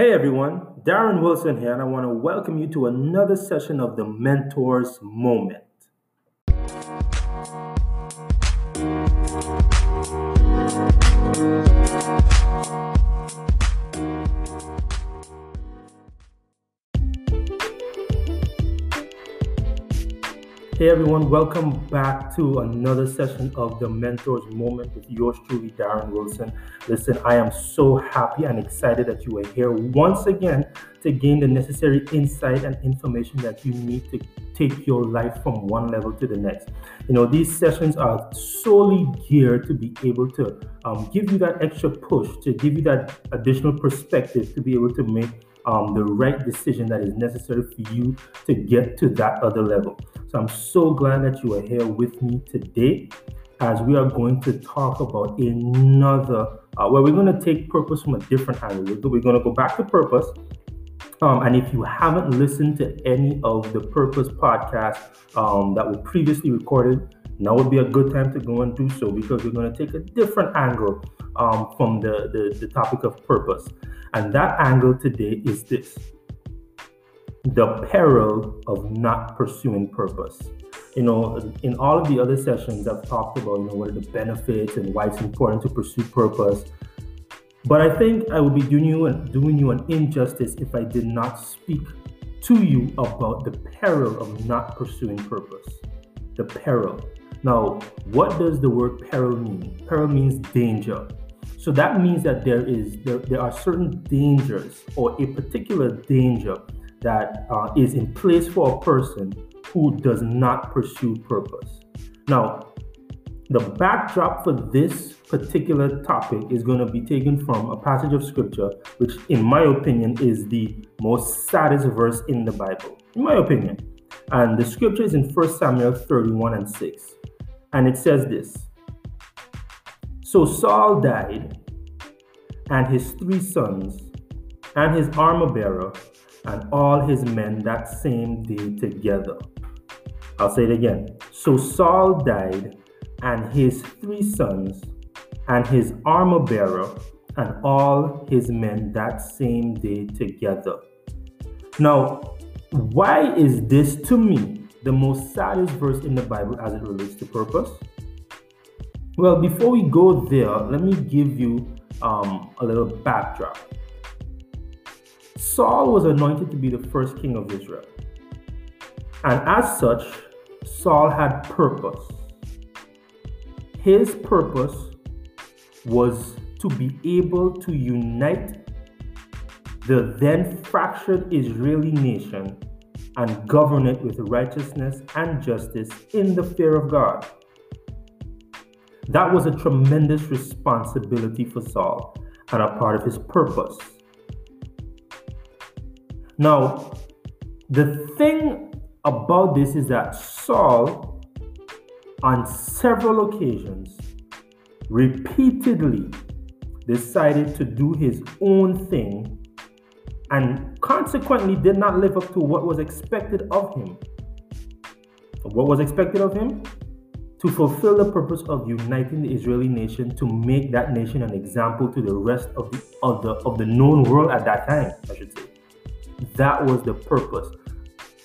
Hey everyone, Darren Wilson here, and I want to welcome you to another session of the Mentors Moment. Hey everyone, welcome back to another session of the Mentors Moment with yours truly, Darren Wilson. Listen, I am so happy and excited that you are here once again to gain the necessary insight and information that you need to take your life from one level to the next. You know, these sessions are solely geared to be able to um, give you that extra push, to give you that additional perspective to be able to make um, the right decision that is necessary for you to get to that other level. So I'm so glad that you are here with me today as we are going to talk about another, uh, where we're going to take purpose from a different angle. We're going to go back to purpose. Um, and if you haven't listened to any of the Purpose podcasts um, that were previously recorded, now would be a good time to go and do so because we're going to take a different angle um, from the, the, the topic of purpose. And that angle today is this the peril of not pursuing purpose. You know, in all of the other sessions, I've talked about, you know, what are the benefits and why it's important to pursue purpose. But I think I would be doing you and doing you an injustice if I did not speak to you about the peril of not pursuing purpose. The peril. Now, what does the word peril mean? Peril means danger. So that means that there is there, there are certain dangers or a particular danger that uh, is in place for a person who does not pursue purpose. Now, the backdrop for this particular topic is going to be taken from a passage of scripture, which, in my opinion, is the most saddest verse in the Bible, in my opinion. And the scripture is in 1 Samuel 31 and 6. And it says this so Saul died, and his three sons, and his armor bearer, and all his men that same day together. I'll say it again. So Saul died, and his three sons, and his armor bearer, and all his men that same day together. Now, why is this to me the most saddest verse in the Bible as it relates to purpose? Well, before we go there, let me give you um, a little backdrop. Saul was anointed to be the first king of Israel. And as such, Saul had purpose. His purpose was to be able to unite the then fractured Israeli nation and govern it with righteousness and justice in the fear of God. That was a tremendous responsibility for Saul and a part of his purpose. Now, the thing about this is that Saul, on several occasions, repeatedly decided to do his own thing and consequently did not live up to what was expected of him. What was expected of him? to fulfill the purpose of uniting the Israeli nation to make that nation an example to the rest of the of the of the known world at that time, I should say. That was the purpose.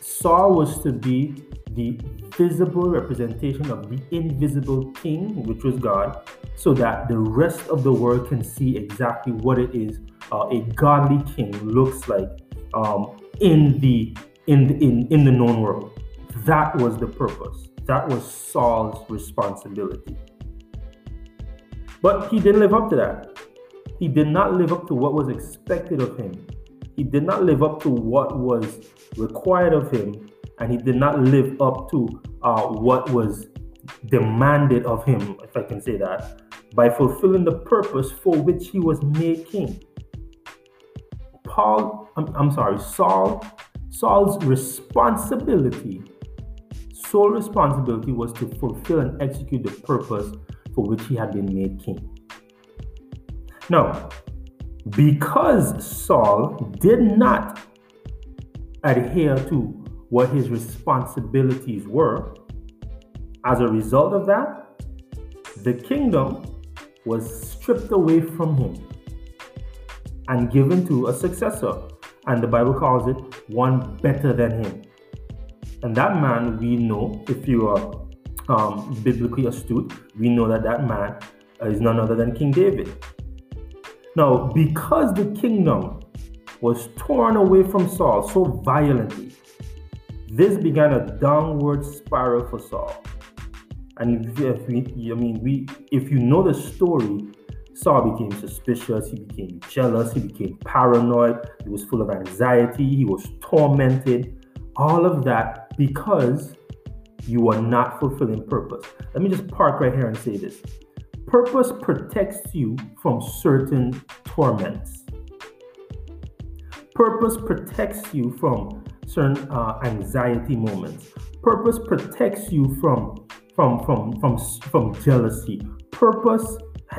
Saul was to be the visible representation of the invisible king, which was God, so that the rest of the world can see exactly what it is uh, a godly king looks like um, in the in the, in in the known world. That was the purpose. That was Saul's responsibility. But he didn't live up to that. He did not live up to what was expected of him. He did not live up to what was required of him, and he did not live up to uh, what was demanded of him, if I can say that, by fulfilling the purpose for which he was made king. Paul, I'm, I'm sorry, Saul, Saul's responsibility sole responsibility was to fulfill and execute the purpose for which he had been made king. Now, because Saul did not adhere to what his responsibilities were, as a result of that, the kingdom was stripped away from him. and given to a successor. And the Bible calls it one better than him. And that man, we know, if you are um, biblically astute, we know that that man is none other than King David. Now, because the kingdom was torn away from Saul so violently, this began a downward spiral for Saul. And if we, I mean, we, if you know the story, Saul became suspicious, he became jealous, he became paranoid, he was full of anxiety, he was tormented, all of that because you are not fulfilling purpose. Let me just park right here and say this purpose protects you from certain torments, purpose protects you from certain uh, anxiety moments, purpose protects you from from from from from jealousy. Purpose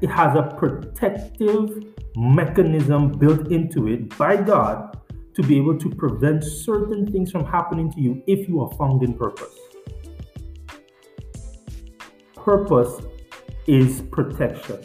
it has a protective mechanism built into it by God to be able to prevent certain things from happening to you if you are found in purpose. Purpose is protection.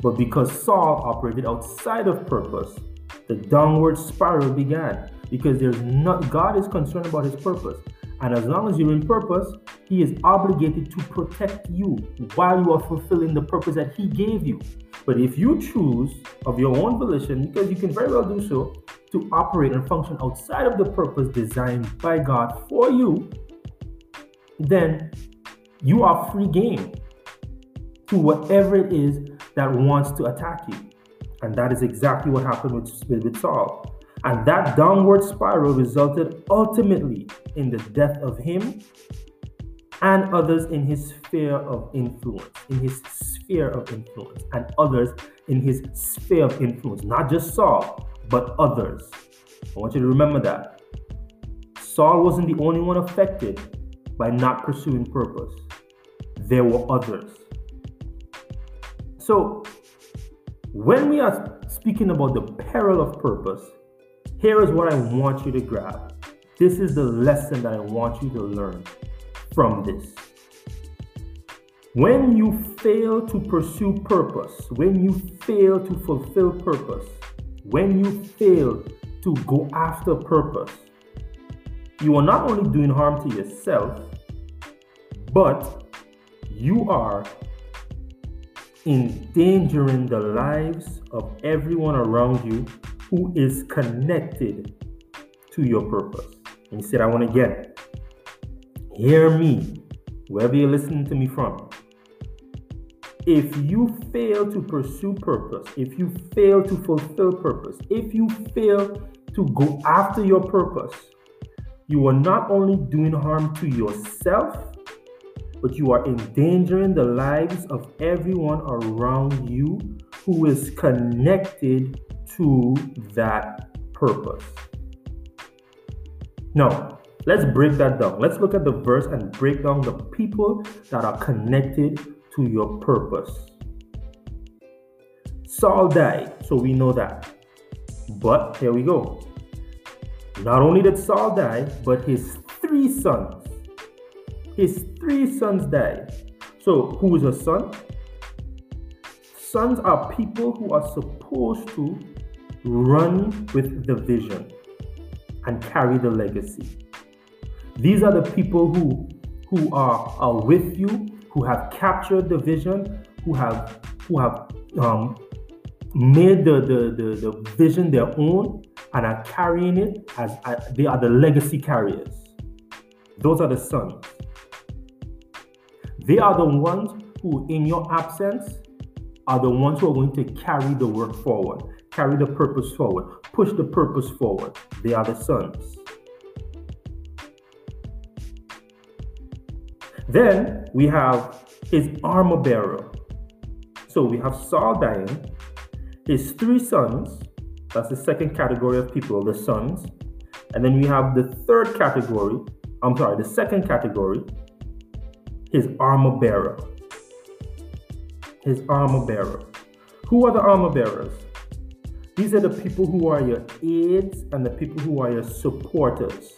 But because Saul operated outside of purpose, the downward spiral began because there's not God is concerned about his purpose. And as long as you're in purpose, He is obligated to protect you while you are fulfilling the purpose that He gave you. But if you choose of your own volition, because you can very well do so, to operate and function outside of the purpose designed by God for you, then you are free game to whatever it is that wants to attack you. And that is exactly what happened with, with Saul. And that downward spiral resulted ultimately in the death of him and others in his sphere of influence, in his sphere of influence, and others in his sphere of influence, not just Saul, but others. I want you to remember that. Saul wasn't the only one affected by not pursuing purpose, there were others. So, when we are speaking about the peril of purpose, here is what I want you to grab. This is the lesson that I want you to learn from this. When you fail to pursue purpose, when you fail to fulfill purpose, when you fail to go after purpose, you are not only doing harm to yourself, but you are endangering the lives of everyone around you who is connected to your purpose. And he said, I want to get it. Hear me, wherever you're listening to me from. If you fail to pursue purpose, if you fail to fulfill purpose, if you fail to go after your purpose, you are not only doing harm to yourself, but you are endangering the lives of everyone around you who is connected to that purpose. Now, let's break that down. Let's look at the verse and break down the people that are connected to your purpose. Saul died, so we know that. But here we go. Not only did Saul die, but his three sons. His three sons died. So, who is a son? Sons are people who are supposed to run with the vision and carry the legacy. These are the people who who are, are with you, who have captured the vision, who have who have um, made the, the, the, the vision their own and are carrying it as uh, they are the legacy carriers. Those are the sons. They are the ones who, in your absence, are the ones who are going to carry the work forward carry the purpose forward, push the purpose forward. They are the sons. Then we have his armor bearer. So we have Saul dying, his three sons, that's the second category of people, the sons. And then we have the third category, I'm sorry, the second category, his armor bearer. His armor bearer. Who are the armor bearers? These are the people who are your aides and the people who are your supporters.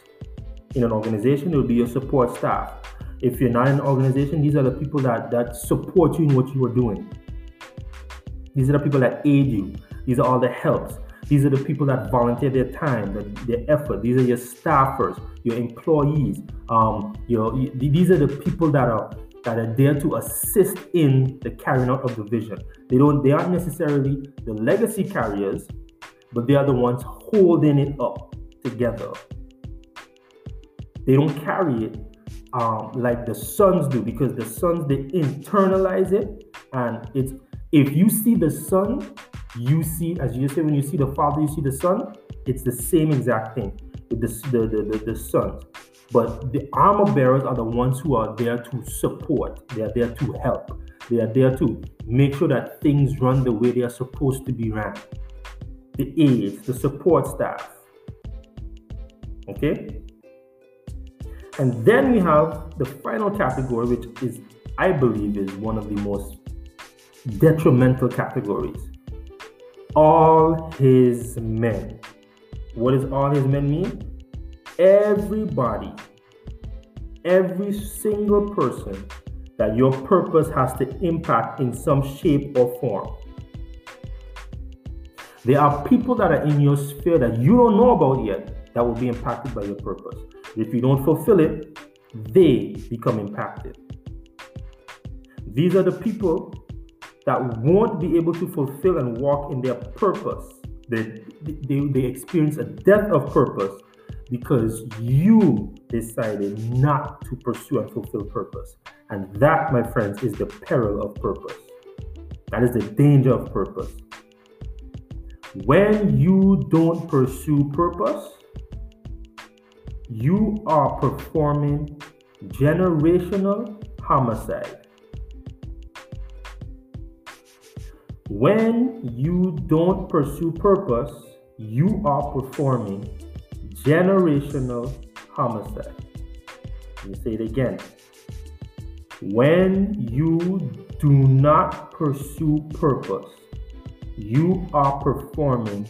In an organization, it will be your support staff. If you're not in an organization, these are the people that, that support you in what you are doing. These are the people that aid you. These are all the helps. These are the people that volunteer their time, their effort. These are your staffers, your employees. Um, your, these are the people that are that are there to assist in the carrying out of the vision. They don't. They aren't necessarily the legacy carriers, but they are the ones holding it up together. They don't carry it um, like the sons do because the sons they internalize it and it's if you see the son you see as you say when you see the father you see the son it's the same exact thing with the, the, the, the, the sons but the armor bearers are the ones who are there to support they are there to help they are there to make sure that things run the way they are supposed to be ran. The aides the support staff. Okay? And then we have the final category, which is, I believe, is one of the most detrimental categories. All his men. What does all his men mean? Everybody, every single person that your purpose has to impact in some shape or form. There are people that are in your sphere that you don't know about yet that will be impacted by your purpose. If you don't fulfill it, they become impacted. These are the people that won't be able to fulfill and walk in their purpose. They, they, they experience a death of purpose because you decided not to pursue and fulfill purpose. And that, my friends, is the peril of purpose. That is the danger of purpose. When you don't pursue purpose, you are performing generational homicide. When you don't pursue purpose, you are performing generational homicide. Let me say it again. When you do not pursue purpose, you are performing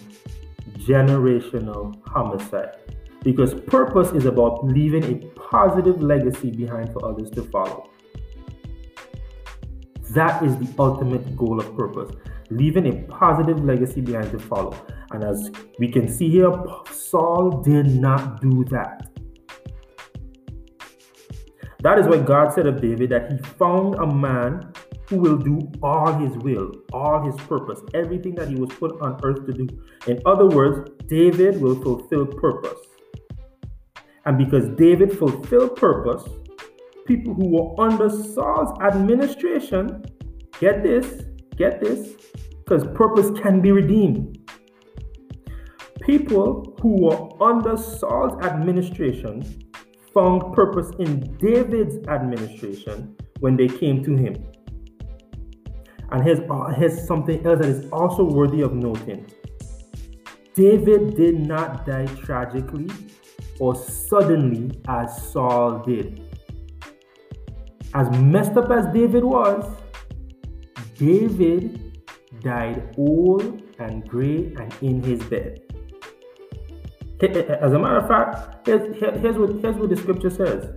generational homicide. Because purpose is about leaving a positive legacy behind for others to follow. That is the ultimate goal of purpose leaving a positive legacy behind to follow. And as we can see here, Saul did not do that. That is why God said of David that he found a man who will do all his will, all his purpose, everything that he was put on earth to do. In other words, David will fulfill purpose. And because David fulfilled purpose, people who were under Saul's administration, get this, get this, because purpose can be redeemed. People who were under Saul's administration found purpose in David's administration when they came to him. And here's, uh, here's something else that is also worthy of noting David did not die tragically or suddenly as Saul did. As messed up as David was, David died old and gray and in his bed. As a matter of fact, here's, what, here's what the scripture says.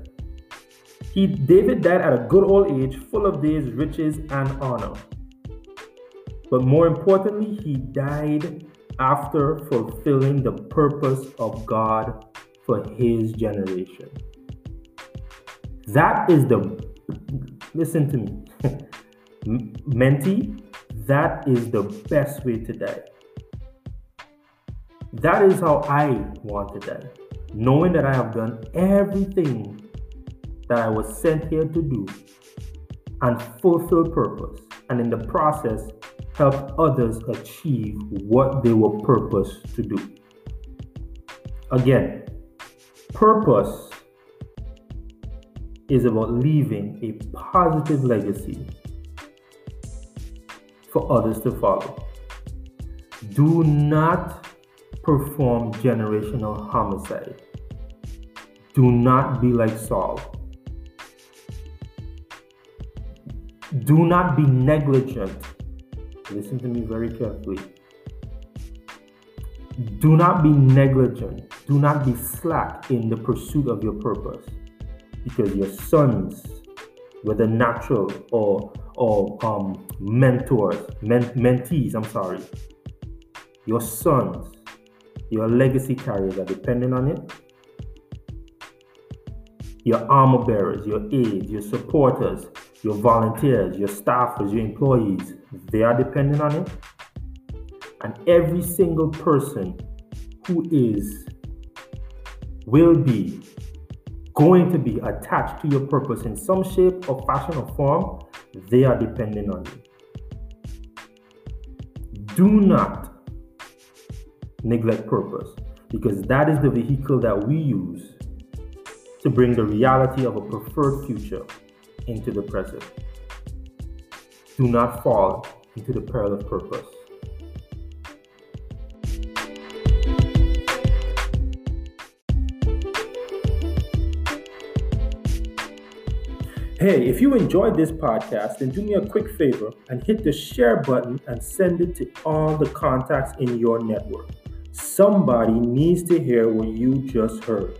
He, David died at a good old age, full of days, riches, and honor. But more importantly, he died after fulfilling the purpose of God for his generation. That is the, listen to me, mentee, that is the best way to die. That is how I want to die. Knowing that I have done everything that I was sent here to do and fulfill purpose, and in the process, help others achieve what they were purposed to do. Again, Purpose is about leaving a positive legacy for others to follow. Do not perform generational homicide. Do not be like Saul. Do not be negligent. Listen to me very carefully. Do not be negligent do not be slack in the pursuit of your purpose because your sons, whether natural or or um, mentors, men- mentees, I'm sorry, your sons Your legacy carriers are depending on it. Your armor bearers, your aides, your supporters, your volunteers, your staffers, your employees, they are depending on it. And every single person who is, will be, going to be attached to your purpose in some shape or fashion or form, they are dependent on you. Do not neglect purpose because that is the vehicle that we use to bring the reality of a preferred future into the present. Do not fall into the peril of purpose. Hey, if you enjoyed this podcast, then do me a quick favor and hit the share button and send it to all the contacts in your network. Somebody needs to hear what you just heard.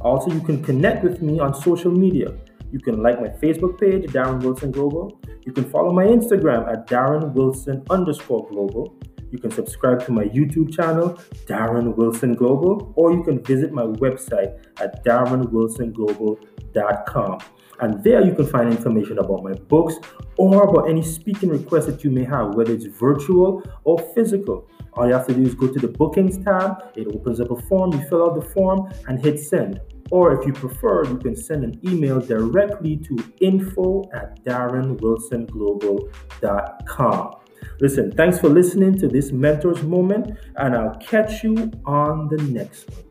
Also, you can connect with me on social media. You can like my Facebook page, Darren Wilson Global. You can follow my Instagram at Darren Wilson underscore global. You can subscribe to my YouTube channel, Darren Wilson Global, or you can visit my website at darrenwilsonglobal.com. And there you can find information about my books or about any speaking requests that you may have, whether it's virtual or physical. All you have to do is go to the bookings tab, it opens up a form, you fill out the form and hit send. Or if you prefer, you can send an email directly to info at darrenwilsonglobal.com. Listen, thanks for listening to this Mentors Moment, and I'll catch you on the next one.